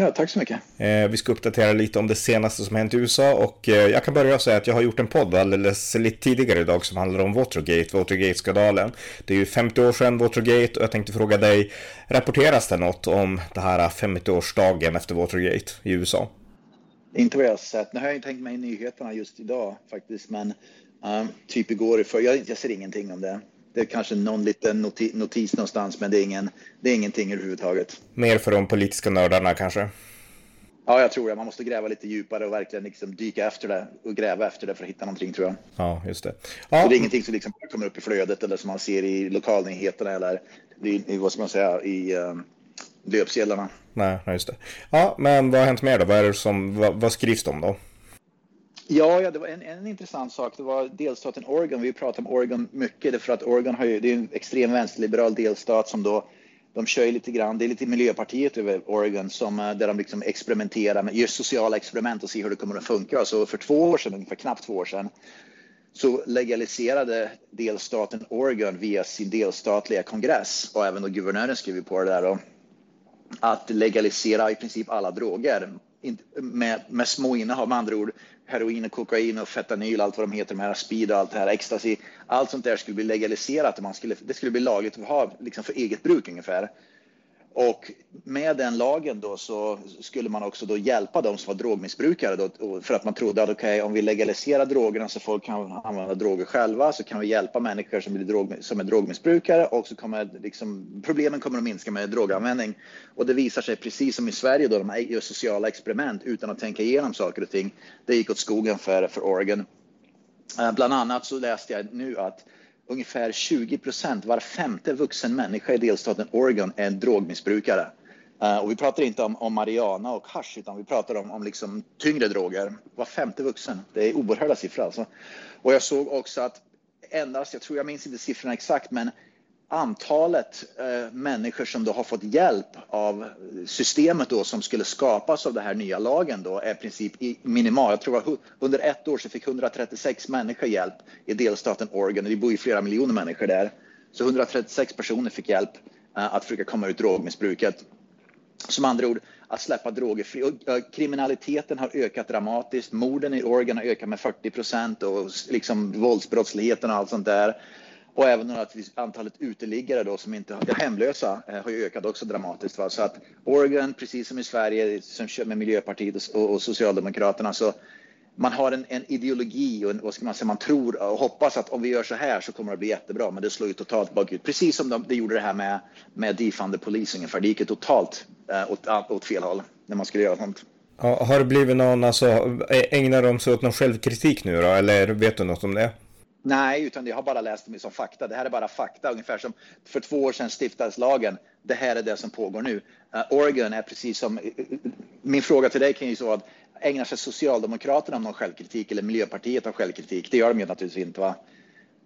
Ja, tack så mycket. Eh, vi ska uppdatera lite om det senaste som hänt i USA och eh, jag kan börja säga att jag har gjort en podd alldeles lite tidigare idag som handlar om Watergate, Watergate-skandalen. Det är ju 50 år sedan Watergate och jag tänkte fråga dig, rapporteras det något om det här 50-årsdagen efter Watergate i USA? Inte vad jag har sett. Nu har jag inte tänkt mig i nyheterna just idag faktiskt, men um, typ igår, för jag, jag ser ingenting om det. Det är kanske någon liten notis, notis någonstans, men det är, ingen, det är ingenting överhuvudtaget. Mer för de politiska nördarna kanske? Ja, jag tror det. Man måste gräva lite djupare och verkligen liksom dyka efter det och gräva efter det för att hitta någonting tror jag. Ja, just det. Ja. Så det är ingenting som liksom kommer upp i flödet eller som man ser i lokalnyheterna eller i, vad ska man säga, i um, löpsedlarna. Nej, just det. Ja, men vad har hänt mer då? Vad, är det som, vad, vad skrivs det om då? Ja, ja det var en, en intressant sak. Det var delstaten Oregon. Vi pratar om Oregon mycket därför att Oregon har ju, det är en extrem vänsterliberal delstat som då de kör ju lite grann, det är lite Miljöpartiet över Oregon som, eh, där de liksom experimenterar med, gör sociala experiment och ser hur det kommer att funka. Så för två år sedan, ungefär knappt två år sedan, så legaliserade delstaten Oregon via sin delstatliga kongress och även då guvernören skrev på det där då, att legalisera i princip alla droger med, med små innehav, med andra ord heroin och kokain och fentanyl, allt vad de heter, de här speed och allt det här, ecstasy. Allt sånt där skulle bli legaliserat och man skulle, det skulle bli lagligt att ha liksom för eget bruk ungefär. Och med den lagen då så skulle man också då hjälpa de som var drogmissbrukare då, för att man trodde att okej, okay, om vi legaliserar drogerna så folk kan använda droger själva så kan vi hjälpa människor som, blir drog, som är drogmissbrukare och så kommer liksom, problemen kommer att minska med droganvändning. Och det visar sig precis som i Sverige då de gör sociala experiment utan att tänka igenom saker och ting. Det gick åt skogen för, för Oregon. Eh, bland annat så läste jag nu att ungefär 20 procent, var femte vuxen människa i delstaten Oregon är en drogmissbrukare. Uh, och vi pratar inte om, om marijuana och hash utan vi pratar om, om liksom tyngre droger. Var femte vuxen. Det är oerhörda siffror alltså. Och jag såg också att endast, jag tror jag minns inte siffrorna exakt, men antalet eh, människor som då har fått hjälp av systemet då som skulle skapas av den här nya lagen då är i princip minimal. Jag tror att under ett år så fick 136 människor hjälp i delstaten Oregon. Det bor ju flera miljoner människor där. Så 136 personer fick hjälp eh, att försöka komma ur drogmissbruket. Som andra ord, att släppa droger fri. Och, eh, kriminaliteten har ökat dramatiskt. Morden i Oregon har ökat med 40 procent och liksom våldsbrottsligheten och allt sånt där. Och även att antalet uteliggare då som inte är hemlösa eh, har ju ökat också dramatiskt. Va? Så att Oregon, precis som i Sverige, som kör med Miljöpartiet och, och Socialdemokraterna, så man har en, en, ideologi och en, vad ska man säga, man tror och hoppas att om vi gör så här så kommer det bli jättebra. Men det slår ju totalt bakut. Precis som de, gjorde det här med, med defund the police ungefär. Det gick ju totalt eh, åt, åt fel håll när man skulle göra sånt. har det blivit någon, alltså, ägnar de sig åt någon självkritik nu då? Eller vet du något om det? Nej, utan jag har bara läst det som fakta. Det här är bara fakta, ungefär som för två år sedan stiftades lagen. Det här är det som pågår nu. Uh, Oregon är precis som... Uh, min fråga till dig kan ju så att ägnar sig Socialdemokraterna om någon självkritik eller Miljöpartiet om självkritik? Det gör de ju naturligtvis inte, va?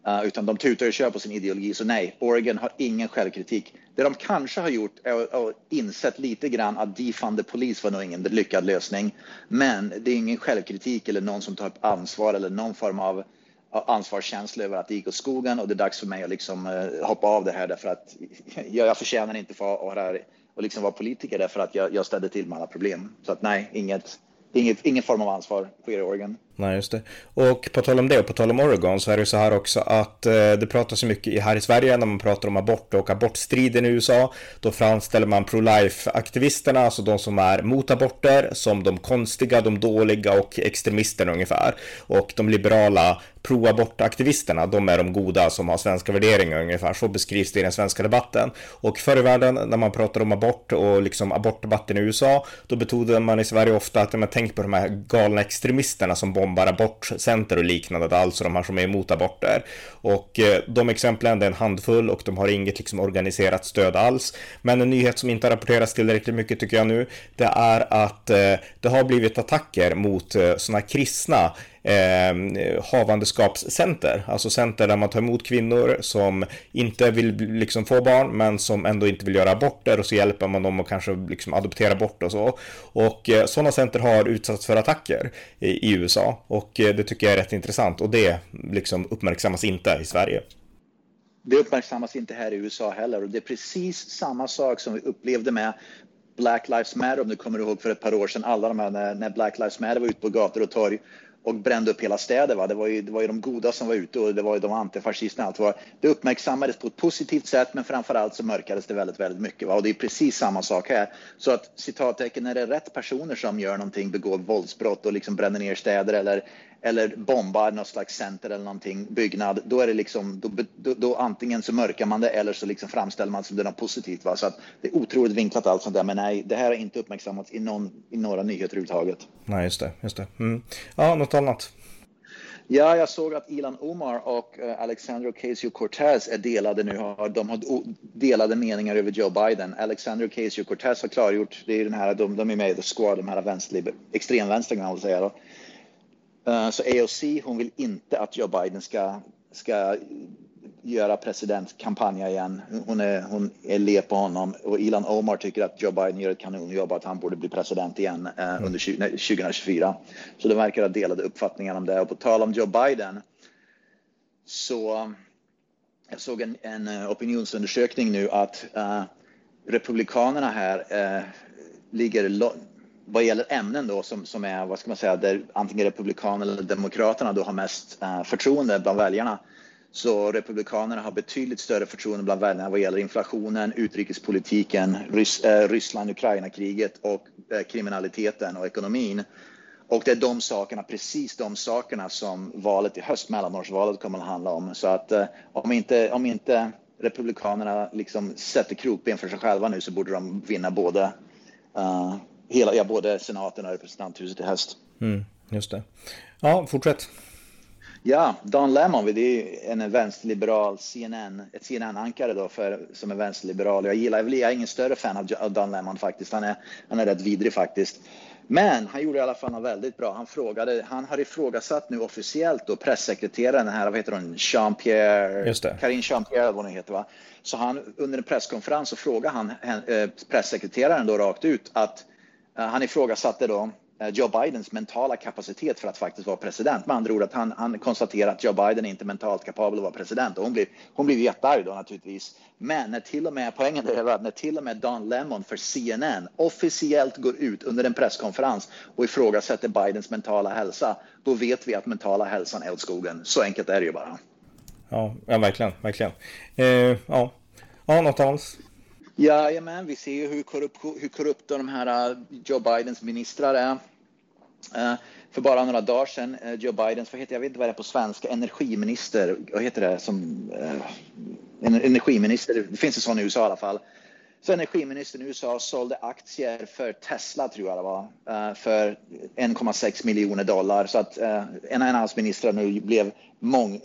Uh, utan de tutar och kör på sin ideologi. Så nej, Oregon har ingen självkritik. Det de kanske har gjort är att insett lite grann att defund the police var nog ingen lyckad lösning. Men det är ingen självkritik eller någon som tar upp ansvar eller någon form av ansvarskänsla över att det gick åt skogen och det är dags för mig att liksom eh, hoppa av det här därför att jag, jag förtjänar inte för att vara, och liksom vara politiker därför att jag, jag ställde till med alla problem. Så att nej, inget, inget, ingen form av ansvar på er i Oregon. Nej, just det. Och på tal om det och på tal om Oregon så är det så här också att eh, det pratas så mycket här i Sverige när man pratar om abort och abortstriden i USA. Då framställer man pro-life-aktivisterna, alltså de som är mot aborter, som de konstiga, de dåliga och extremisterna ungefär. Och de liberala pro-abortaktivisterna, de är de goda som har svenska värderingar ungefär. Så beskrivs det i den svenska debatten. Och förr i världen när man pratar om abort och liksom abortdebatten i USA, då betonade man i Sverige ofta att man tänker på de här galna extremisterna som bombar abortcenter och liknande, alltså de här som är emot aborter. Och eh, de exemplen, det är en handfull och de har inget liksom organiserat stöd alls. Men en nyhet som inte rapporteras tillräckligt mycket tycker jag nu, det är att eh, det har blivit attacker mot eh, sådana kristna eh, havandeskapscenter, alltså center där man tar emot kvinnor som inte vill liksom få barn men som ändå inte vill göra aborter och så hjälper man dem att kanske liksom adoptera bort och så. Och eh, sådana center har utsatts för attacker i, i USA och eh, det tycker jag är rätt intressant och det liksom uppmärksammas inte i Sverige. Det uppmärksammas inte här i USA heller och det är precis samma sak som vi upplevde med Black Lives Matter om du kommer ihåg för ett par år sedan, alla de här när Black Lives Matter var ute på gator och torg och brände upp hela städer. Va? Det, var ju, det var ju de goda som var ute och det var ju de antifascisterna. Allt var. Det uppmärksammades på ett positivt sätt men framförallt så mörkades det väldigt, väldigt mycket. Va? Och det är precis samma sak här. Så att citattecken, när det är rätt personer som gör någonting, begår våldsbrott och liksom bränner ner städer eller eller bombar något slags center eller någonting, byggnad, då är det liksom, då, då, då antingen så mörkar man det eller så liksom framställer man som det något positivt. Va? Så att det är otroligt vinklat allt sånt där, men nej, det här har inte uppmärksammats i, någon, i några nyheter överhuvudtaget. Nej, just det. Just det. Mm. Ja, något annat? Ja, jag såg att Ilan Omar och uh, Alexandra Ocasio-Cortez är delade nu. De har delade meningar över Joe Biden. Alexandra Ocasio-Cortez har klargjort, det är den här, de, de är med i The Squad, de här vänster, extremvänstern kan man säga. Då. Eh, så AOC, hon vill inte att Joe Biden ska, ska göra presidentkampanj igen. Hon är, hon är le på honom och Ilan Omar tycker att Joe Biden gör ett kanonjobb och att han borde bli president igen eh, mm. under 20, 2024. Så det verkar ha delade uppfattningar om det. Och på tal om Joe Biden så jag såg en, en eh, opinionsundersökning nu att uh, Republikanerna här uh, ligger vad gäller ämnen då som, som är, vad ska man säga, där antingen Republikanerna eller Demokraterna då har mest eh, förtroende bland väljarna. Så Republikanerna har betydligt större förtroende bland väljarna vad gäller inflationen, utrikespolitiken, Rys eh, Ryssland-Ukraina-kriget och eh, kriminaliteten och ekonomin. Och det är de sakerna, precis de sakerna som valet i höst, mellanårsvalet, kommer att handla om. Så att eh, om inte, om inte Republikanerna liksom sätter krokben för sig själva nu så borde de vinna både uh, hela, ja, både senaten och representanthuset i höst. Mm, just det. Ja, fortsätt. Ja, Don Lemon, det är en vänsterliberal CNN, ett CNN-ankare då för, som är vänsterliberal. Jag gillar, jag är ingen större fan av Don Lemon faktiskt. Han är, han är rätt vidrig faktiskt. Men han gjorde i alla fall något väldigt bra. Han frågade, han har ifrågasatt nu officiellt då pressekreteraren, den här, vad heter hon, Jean-Pierre, Karine Jean-Pierre vad hon heter va. Så han under en presskonferens så frågade han eh, pressekreteraren då rakt ut att Eh, han ifrågasatte då eh, Joe Bidens mentala kapacitet för att faktiskt vara president. Med andra ord att han, han konstaterar att Joe Biden är inte mentalt kapabel att vara president. Och hon blev, hon blev jättearg då naturligtvis. Men när till och med, poängen är att när till och med Don Lemon för CNN officiellt går ut under en presskonferens och ifrågasätter Bidens mentala hälsa, då vet vi att mentala hälsan är åt skogen. Så enkelt är det ju bara. Ja, ja verkligen, verkligen. Eh, ja. ja, något alls? Jajamän, vi ser ju hur, korrupt, hur korrupta de här äh, Joe Bidens ministrar är. Äh, för bara några dagar sedan, äh, Joe Bidens, vad heter, jag vet inte vad det är på svenska, energiminister, vad heter det som, energiminister, det finns en sån i USA i alla fall. Så energiministern i USA sålde aktier för Tesla, tror jag det var, för 1,6 miljoner dollar. Så att en av hans ministrar nu blev mång,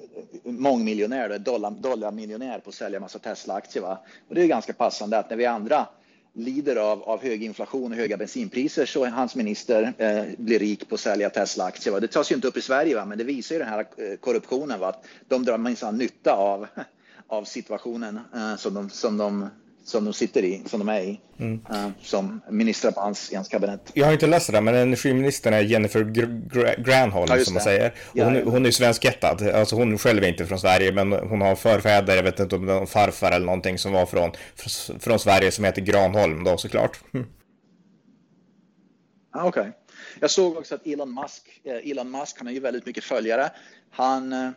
mångmiljonär, dollar, dollarmiljonär på att sälja massa Tesla-aktier. Va? Och det är ganska passande att när vi andra lider av, av hög inflation och höga bensinpriser så är hans minister eh, blir rik på att sälja Tesla-aktier. Va? Det tas ju inte upp i Sverige, va? men det visar ju den här eh, korruptionen. Va? Att de drar minsann nytta av, av situationen eh, som, de, som de som de sitter i, som de är i, mm. uh, som ministrar på hans, i hans kabinett. Jag har inte läst det där, men energiministern är Jennifer Gr Granholm ja, som man säger. Ja, hon, ja. hon är svenskättad, alltså hon själv är inte från Sverige, men hon har förfäder, jag vet inte om det är farfar eller någonting som var från, från Sverige som heter Granholm då såklart. Mm. Ah, Okej. Okay. Jag såg också att Elon Musk, eh, Elon Musk, han har ju väldigt mycket följare. Han eh,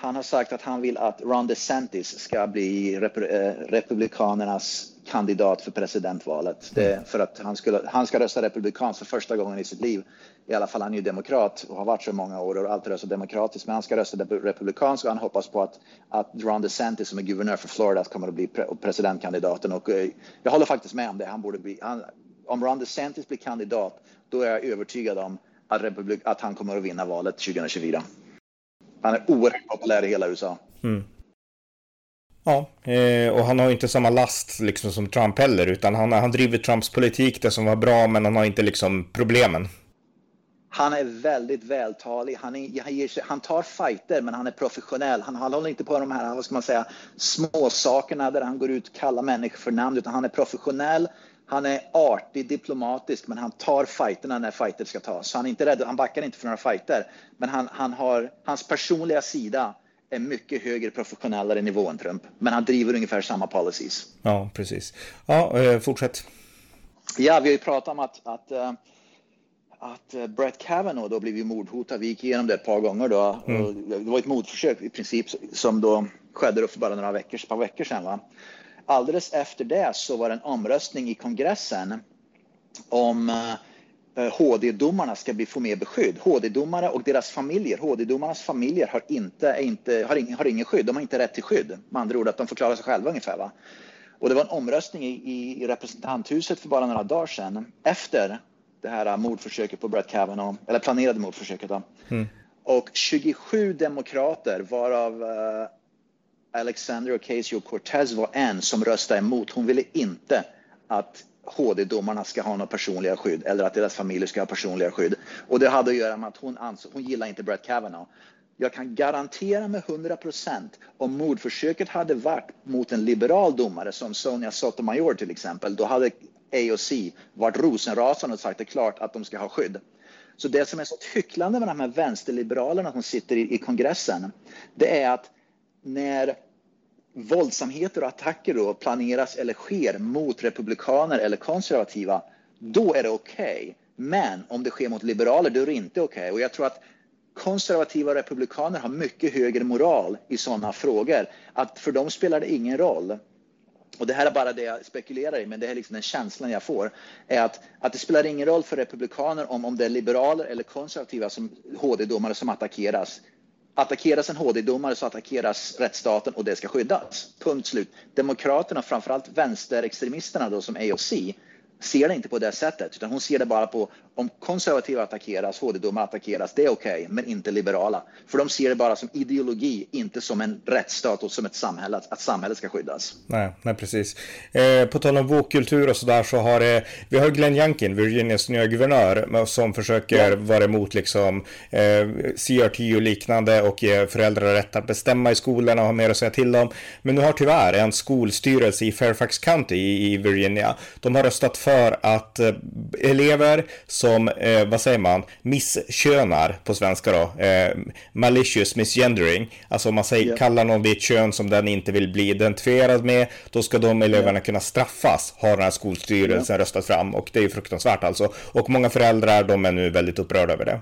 han har sagt att han vill att Ron DeSantis ska bli rep eh, Republikanernas kandidat för presidentvalet. Det, för att han, skulle, han ska rösta republikanskt för första gången i sitt liv. I alla fall han är ju demokrat och har varit så många år och alltid röstat demokratiskt. Men han ska rösta republikanskt och han hoppas på att, att Ron DeSantis som är guvernör för Florida kommer att bli pre presidentkandidaten. Och eh, jag håller faktiskt med om det. Han borde bli, han, om Ron DeSantis blir kandidat, då är jag övertygad om att, republik, att han kommer att vinna valet 2024. Han är oerhört populär i hela USA. Mm. Ja, eh, och han har inte samma last liksom som Trump heller, utan han, han driver Trumps politik, det som var bra, men han har inte liksom problemen. Han är väldigt vältalig. Han, är, han, ger sig, han tar fighter, men han är professionell. Han, han håller inte på de här vad ska man säga, små sakerna där han går ut och kallar människor för namn, utan han är professionell. Han är artig, diplomatisk, men han tar fighterna när fighter ska tas. Så han är inte rädd, han backar inte för några fighter. Men han, han har, hans personliga sida är mycket högre professionellare nivå än Trump. Men han driver ungefär samma policies. Ja, precis. Ja, eh, fortsätt. Ja, vi har ju pratat om att, att, eh, att eh, Brett Kavanaugh då blev mordhotad. Vi gick igenom det ett par gånger då. Mm. Det var ett mordförsök i princip som då skedde för bara några veckor, par veckor sedan. Va? Alldeles efter det så var det en omröstning i kongressen om HD-domarna ska bli, få mer beskydd. HD-domare och deras familjer, HD-domarnas familjer har, inte, inte, har, ing, har ingen skydd. De har inte rätt till skydd. Med andra ord att de får klara sig själva ungefär. Va? Och det var en omröstning i, i, representanthuset för bara några dagar sedan efter det här mordförsöket på Brett Kavanaugh, eller planerade mordförsöket. Mm. Och 27 demokrater varav uh, Alexandria Ocasio-Cortez var en som röstade emot. Hon ville inte att HD-domarna ska ha något personliga skydd eller att deras familjer ska ha personliga skydd. Och det hade att göra med att hon, ansåg, hon gillar inte Brett Kavanaugh. Jag kan garantera med 100 procent om mordförsöket hade varit mot en liberal domare som Sonia Sotomayor till exempel, då hade AOC varit rosenrasande och sagt det klart att de ska ha skydd. Så det som är så hycklande med de här vänsterliberalerna som sitter i, i kongressen, det är att när våldsamheter och attacker då planeras eller sker mot republikaner eller konservativa, då är det okej. Okay. Men om det sker mot liberaler, då är det inte okej. Okay. Och jag tror att konservativa republikaner har mycket högre moral i sådana frågor. Att för dem spelar det ingen roll. Och det här är bara det jag spekulerar i, men det är liksom den känslan jag får. Är att, att det spelar ingen roll för republikaner om, om det är liberaler eller konservativa som HD-domare som attackeras. Attackeras en HD-domare så attackeras rättsstaten och det ska skyddas. Punkt slut. Demokraterna, framförallt vänsterextremisterna då som AOC, ser det inte på det sättet, utan hon ser det bara på om konservativa attackeras, HD-domar attackeras, det är okej, okay, men inte liberala. För de ser det bara som ideologi, inte som en rättsstat och som ett samhälle, att samhället ska skyddas. Nej, nej precis. Eh, på tal om vågkultur och sådär så har det, vi har Glenn Youngkin, Virginias nya guvernör, som försöker ja. vara emot liksom eh, CRT och liknande och ge föräldrar rätt att bestämma i skolorna och ha mer att säga till om. Men nu har tyvärr en skolstyrelse i Fairfax County i, i Virginia, de har röstat för att eh, elever som, eh, vad säger man, misskönar på svenska då, eh, malicious misgendering, alltså om man säger, yeah. kallar någon vid ett kön som den inte vill bli identifierad med, då ska de eleverna yeah. kunna straffas, har den här skolstyrelsen yeah. röstat fram och det är ju fruktansvärt alltså. Och många föräldrar, de är nu väldigt upprörda över det.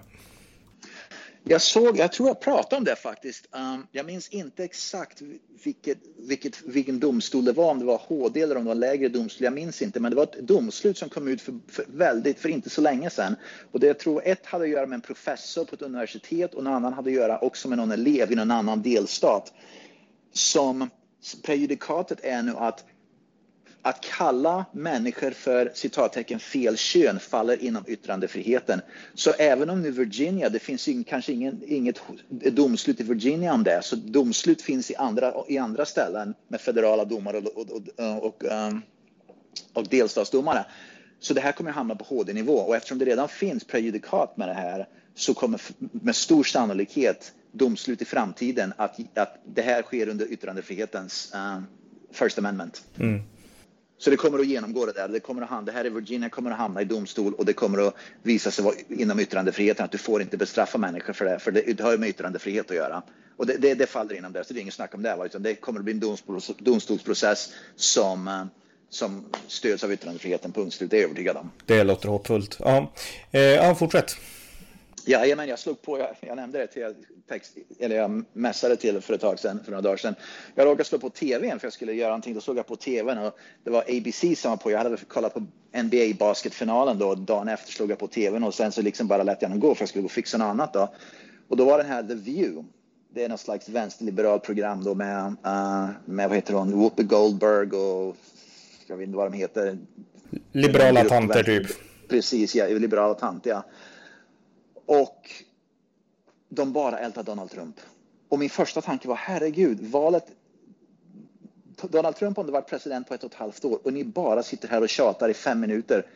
Jag såg, jag tror jag pratade om det faktiskt. Um, jag minns inte exakt vilket, vilket, vilken domstol det var, om det var HD eller om det var lägre domstol. Jag minns inte, men det var ett domslut som kom ut för, för, väldigt, för inte så länge sedan. Och det jag tror ett hade att göra med en professor på ett universitet och en annan hade att göra också med någon elev i någon annan delstat. Som prejudikatet är nu att att kalla människor för citattecken fel kön faller inom yttrandefriheten. Så även om nu Virginia, det finns ju kanske ingen, inget domslut i Virginia om det, så domslut finns i andra, i andra ställen med federala domare och, och, och, och, um, och delstatsdomare. Så det här kommer att hamna på HD-nivå och eftersom det redan finns prejudikat med det här så kommer med stor sannolikhet domslut i framtiden att, att det här sker under yttrandefrihetens uh, First Amendment. Mm. Så det kommer att genomgå det där. Det, kommer att hamna, det här i Virginia kommer att hamna i domstol och det kommer att visa sig vara inom yttrandefriheten att du får inte bestraffa människor för det, för det har ju med yttrandefrihet att göra. Och det, det, det faller inom det, så det är inget snack om det. Utan det kommer att bli en domstols, domstolsprocess som, eh, som stöds av yttrandefriheten, punkt slut. Det är jag övertygad om. Det låter hoppfullt. Ja, eh, ja fortsätt. Ja, men jag slog på, jag, jag nämnde det till text, eller jag mässade till för ett tag sedan, för några dagar sedan. Jag råkade slå på tvn för jag skulle göra någonting, då såg jag på tvn och det var ABC som var på. Jag hade kollat på NBA basketfinalen då, dagen efter slog jag på tvn och sen så liksom bara lät jag den gå för jag skulle gå och fixa något annat då. Och då var den här The View. Det är något slags vänsterliberalt program då med, uh, med vad heter hon, Whoopi Goldberg och jag vet inte vad de heter. Liberala tanter typ. Precis, ja, liberala tanter ja. Och de bara ältar Donald Trump. Och min första tanke var herregud, valet Donald Trump har varit president på ett och ett halvt år och ni bara sitter här och tjatar i fem minuter.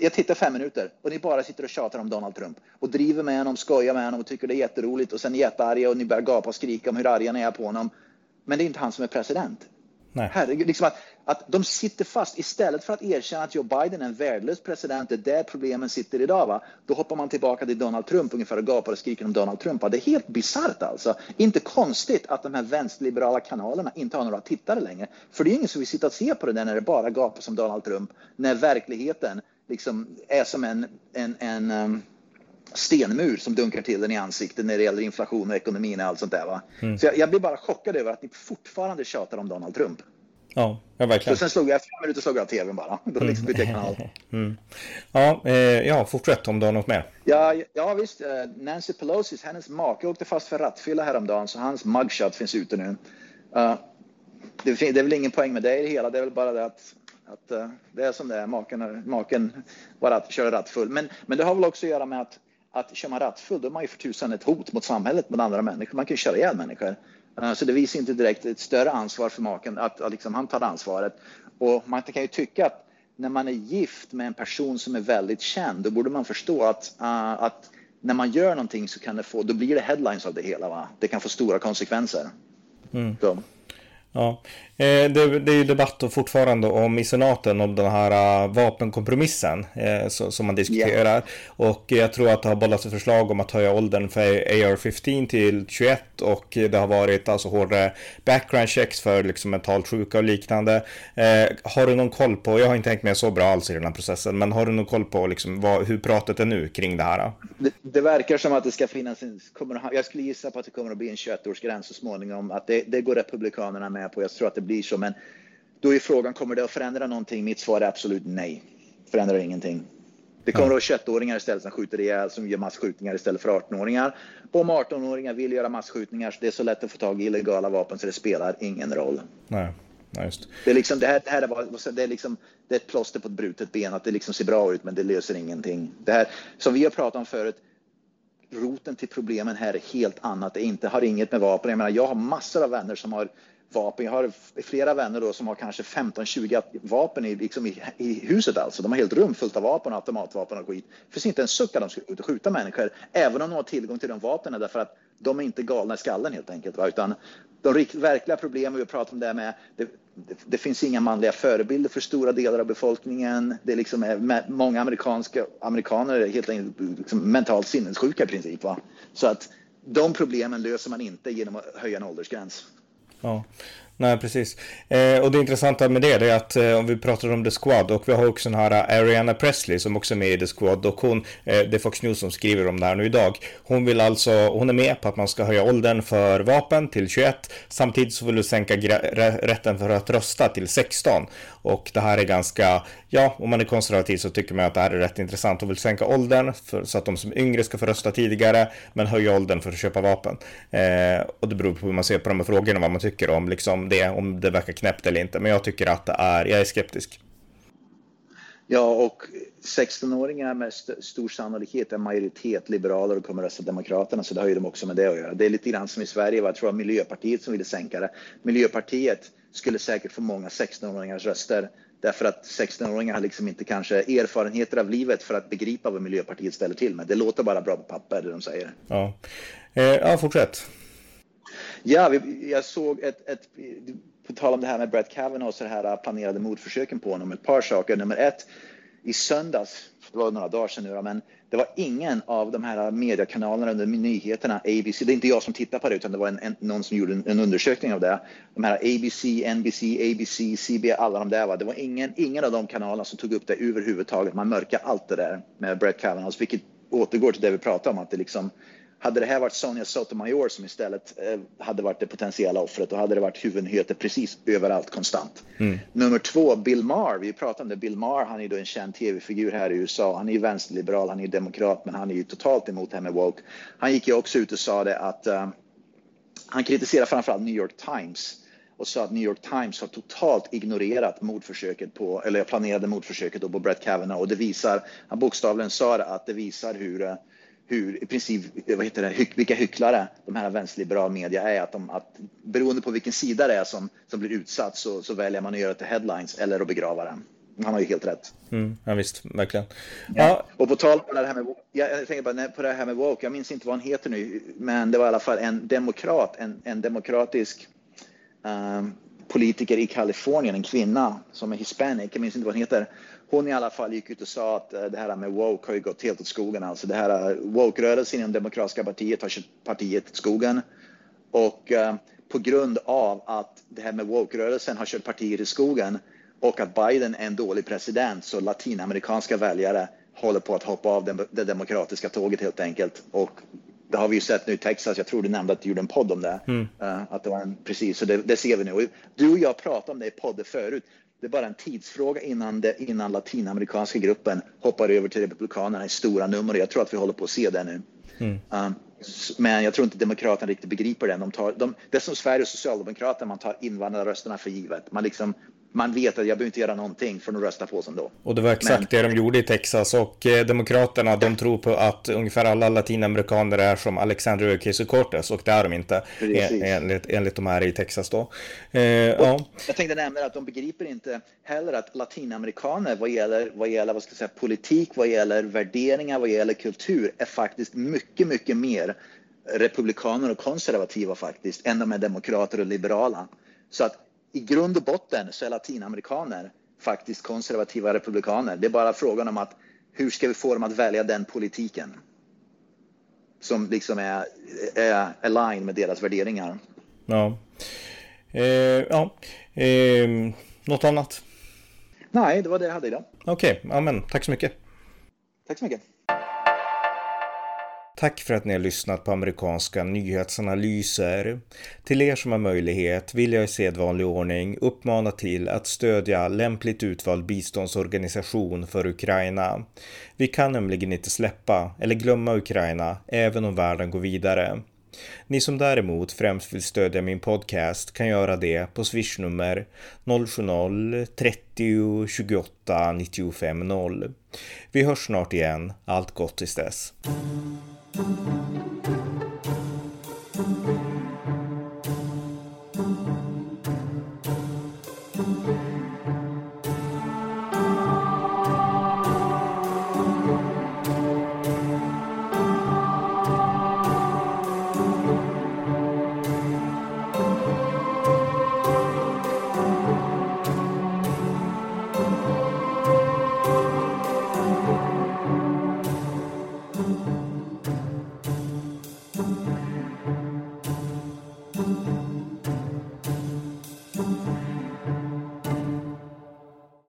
Jag tittar fem minuter och ni bara sitter och tjatar om Donald Trump och driver med honom, skojar med honom och tycker det är jätteroligt och sen är jättearga och ni börjar gapa och skrika om hur arga ni är på honom. Men det är inte han som är president. Nej. Herregud, liksom att, att de sitter fast istället för att erkänna att Joe Biden är en värdelös president, det är där problemen sitter idag. Va? Då hoppar man tillbaka till Donald Trump ungefär och gapar och skriker om Donald Trump. Va? Det är helt bisarrt alltså. Inte konstigt att de här vänsterliberala kanalerna inte har några tittare längre. För det är ingen som vill sitta och se på det där när det bara gapar som Donald Trump, när verkligheten liksom är som en, en, en um, stenmur som dunkar till den i ansiktet när det gäller inflation och ekonomin och allt sånt där. Va? Mm. Så jag, jag, blir bara chockad över att ni fortfarande tjatar om Donald Trump. Ja, ja verkligen. Så sen slog jag, fem minuter slog jag tvn bara. Då liksom bytte jag kanal. Mm. Ja, eh, ja, fortsätt om du har något mer. Ja, ja visst. Eh, Nancy Pelosi, hennes make åkte fast för rattfylla häromdagen så hans mugshot finns ute nu. Uh, det, det är väl ingen poäng med det i det hela. Det är väl bara det att att uh, det är som det är, maken, maken var att köra rattfull. Men, men det har väl också att göra med att att kör man rattfull då är man ju för tusan ett hot mot samhället, mot andra människor. Man kan ju köra ihjäl människor. Eh, så det visar inte direkt ett större ansvar för maken, att, att liksom han tar ansvaret. Och man kan ju tycka att när man är gift med en person som är väldigt känd, då borde man förstå att, uh, att när man gör någonting så kan det få, då blir det headlines av det hela. Va? Det kan få stora konsekvenser. Mm. Ja, eh, det, det är ju debatt fortfarande om i senaten om den här uh, vapenkompromissen eh, som man diskuterar. Yeah. Och jag tror att det har bollats ett förslag om att höja åldern för AR-15 till 21 och det har varit alltså hårdare background checks för liksom mentalt sjuka och liknande. Eh, har du någon koll på, jag har inte tänkt mig så bra alls i den här processen, men har du någon koll på liksom vad, hur pratet är nu kring det här? Det, det, verkar som att det ska finnas en, kommer, jag skulle gissa på att det kommer att bli en 21-årsgräns så småningom, att det, det går Republikanerna med på. Jag tror att det blir så, men då är frågan, kommer det att förändra någonting? Mitt svar är absolut nej. Förändrar ingenting. Det kommer att vara 21-åringar istället som skjuter ihjäl, som gör massskjutningar istället för 18-åringar. Om 18-åringar vill göra massskjutningar så det är så lätt att få tag i illegala vapen så det spelar ingen roll. Nej. Just. Det, är liksom, det, här, det, här är det, är liksom, det är ett plåster på ett brutet ben, att det liksom ser bra ut men det löser ingenting. Det här som vi har pratat om förut, roten till problemen här är helt annat. Det inte, har inget med vapen jag menar, Jag har massor av vänner som har vapen. Jag har flera vänner då som har kanske 15-20 vapen i, liksom i, i, huset alltså. De har helt rum fullt av vapen, automatvapen och skit. Det finns inte en suck att de ska ut och skjuta människor, även om de har tillgång till de vapnen därför att de är inte galna i skallen helt enkelt. Va? Utan de verkliga problemen vi pratar om det med, det, det, det, finns inga manliga förebilder för stora delar av befolkningen. Det är liksom eh, är, många amerikanska, amerikaner är helt enkelt liksom mentalt sinnessjuka i princip. Va? Så att de problemen löser man inte genom att höja en åldersgräns. Ja. Nej, precis. Eh, och det intressanta med det är att eh, om vi pratar om The Squad och vi har också den här Ariana Presley som också är med i The Squad och hon, eh, det är Fox News som skriver om det här nu idag. Hon vill alltså, hon är med på att man ska höja åldern för vapen till 21. Samtidigt så vill du sänka rätten för att rösta till 16. Och det här är ganska, ja, om man är konservativ så tycker man att det här är rätt intressant och vill sänka åldern för, så att de som är yngre ska få rösta tidigare, men höja åldern för att köpa vapen. Eh, och det beror på hur man ser på de här frågorna, vad man tycker om liksom det, om det verkar knäppt eller inte. Men jag tycker att det är, jag är skeptisk. Ja, och 16-åringar med st stor sannolikhet är majoritet liberaler och kommer rösta Demokraterna, så det har ju de också med det att göra. Det är lite grann som i Sverige, jag tror att Miljöpartiet som ville sänka det. Miljöpartiet skulle säkert få många 16-åringars röster därför att 16-åringar har liksom inte kanske erfarenheter av livet för att begripa vad Miljöpartiet ställer till med. Det låter bara bra på papper det de säger. Ja, eh, ja fortsätt. Ja, vi, jag såg ett, ett, på tal om det här med Brett Kavanaugh så här äh, planerade mordförsöken på honom. Ett par saker. Nummer ett, i söndags, det var några dagar sedan nu men det var ingen av de här mediekanalerna under nyheterna, ABC, det är inte jag som tittar på det utan det var en, en, någon som gjorde en, en, undersökning av det. De här ABC, NBC, ABC, CBS, alla de där, va? det var ingen, ingen av de kanalerna som tog upp det överhuvudtaget. Man mörkar allt det där med Brett Kavanaugh, vilket återgår till det vi pratade om, att det liksom hade det här varit Sonja Sotomayor som istället eh, hade varit det potentiella offret, då hade det varit huvudnyheter precis överallt konstant. Mm. Nummer två, Bill Maher. Vi pratade om det. Bill Maher, han är då en känd tv-figur här i USA. Han är ju vänsterliberal, han är demokrat, men han är ju totalt emot det här med woke. Han gick ju också ut och sa det att uh, han kritiserar framförallt New York Times och sa att New York Times har totalt ignorerat mordförsöket på, eller planerade mordförsöket på Brett Kavanaugh och det visar, han bokstavligen sa det, att det visar hur uh, hur i princip, vad heter det, vilka hycklare de här vänsterliberala media är. Att, de, att beroende på vilken sida det är som, som blir utsatt så, så väljer man att göra det till headlines eller att begrava den. Han har ju helt rätt. Mm, ja visst, verkligen. Ja. ja. Och på tal om det här med, jag tänker bara på det här med woke, jag minns inte vad han heter nu, men det var i alla fall en demokrat, en, en demokratisk um, politiker i Kalifornien, en kvinna som är hispanic, jag minns inte vad hon heter. Hon i alla fall gick ut och sa att uh, det här med woke har ju gått helt åt skogen. Alltså det här uh, woke-rörelsen inom Demokratiska partiet har kört partiet åt skogen. Och uh, på grund av att det här med woke-rörelsen har kört partiet i skogen och att Biden är en dålig president så latinamerikanska väljare håller på att hoppa av det demokratiska tåget helt enkelt. Och det har vi ju sett nu i Texas. Jag tror du nämnde att du gjorde en podd om det. Mm. Uh, att det var en, precis, så det, det, ser vi nu. Du och jag pratade om det i podden förut. Det är bara en tidsfråga innan, det, innan latinamerikanska gruppen hoppar över till republikanerna i stora nummer. Jag tror att vi håller på att se det nu. Mm. Um, men jag tror inte Demokraterna riktigt begriper det. De tar, de, det är som Sverige och Socialdemokraterna, man tar invandrarrösterna för givet. Man liksom man vet att jag behöver inte göra någonting för att rösta på som då. Och det var exakt Men... det de gjorde i Texas och eh, Demokraterna de tror på att ungefär alla latinamerikaner är som Alexander Ocasio-Cortez och det är de inte enligt, enligt de här i Texas då. Eh, ja. Jag tänkte nämna att de begriper inte heller att latinamerikaner vad gäller, vad gäller vad ska jag säga, politik, vad gäller värderingar, vad gäller kultur är faktiskt mycket, mycket mer republikaner och konservativa faktiskt än de är demokrater och liberala. Så att i grund och botten så är latinamerikaner faktiskt konservativa republikaner. Det är bara frågan om att hur ska vi få dem att välja den politiken som liksom är, är align med deras värderingar. Ja. Eh, ja. Eh, något annat? Nej, det var det jag hade idag. Okej, okay. tack så mycket. Tack så mycket. Tack för att ni har lyssnat på amerikanska nyhetsanalyser. Till er som har möjlighet vill jag i sedvanlig ordning uppmana till att stödja lämpligt utvald biståndsorganisation för Ukraina. Vi kan nämligen inte släppa eller glömma Ukraina även om världen går vidare. Ni som däremot främst vill stödja min podcast kan göra det på swishnummer 070-30 28 95 0. Vi hörs snart igen. Allt gott tills dess. Thank you.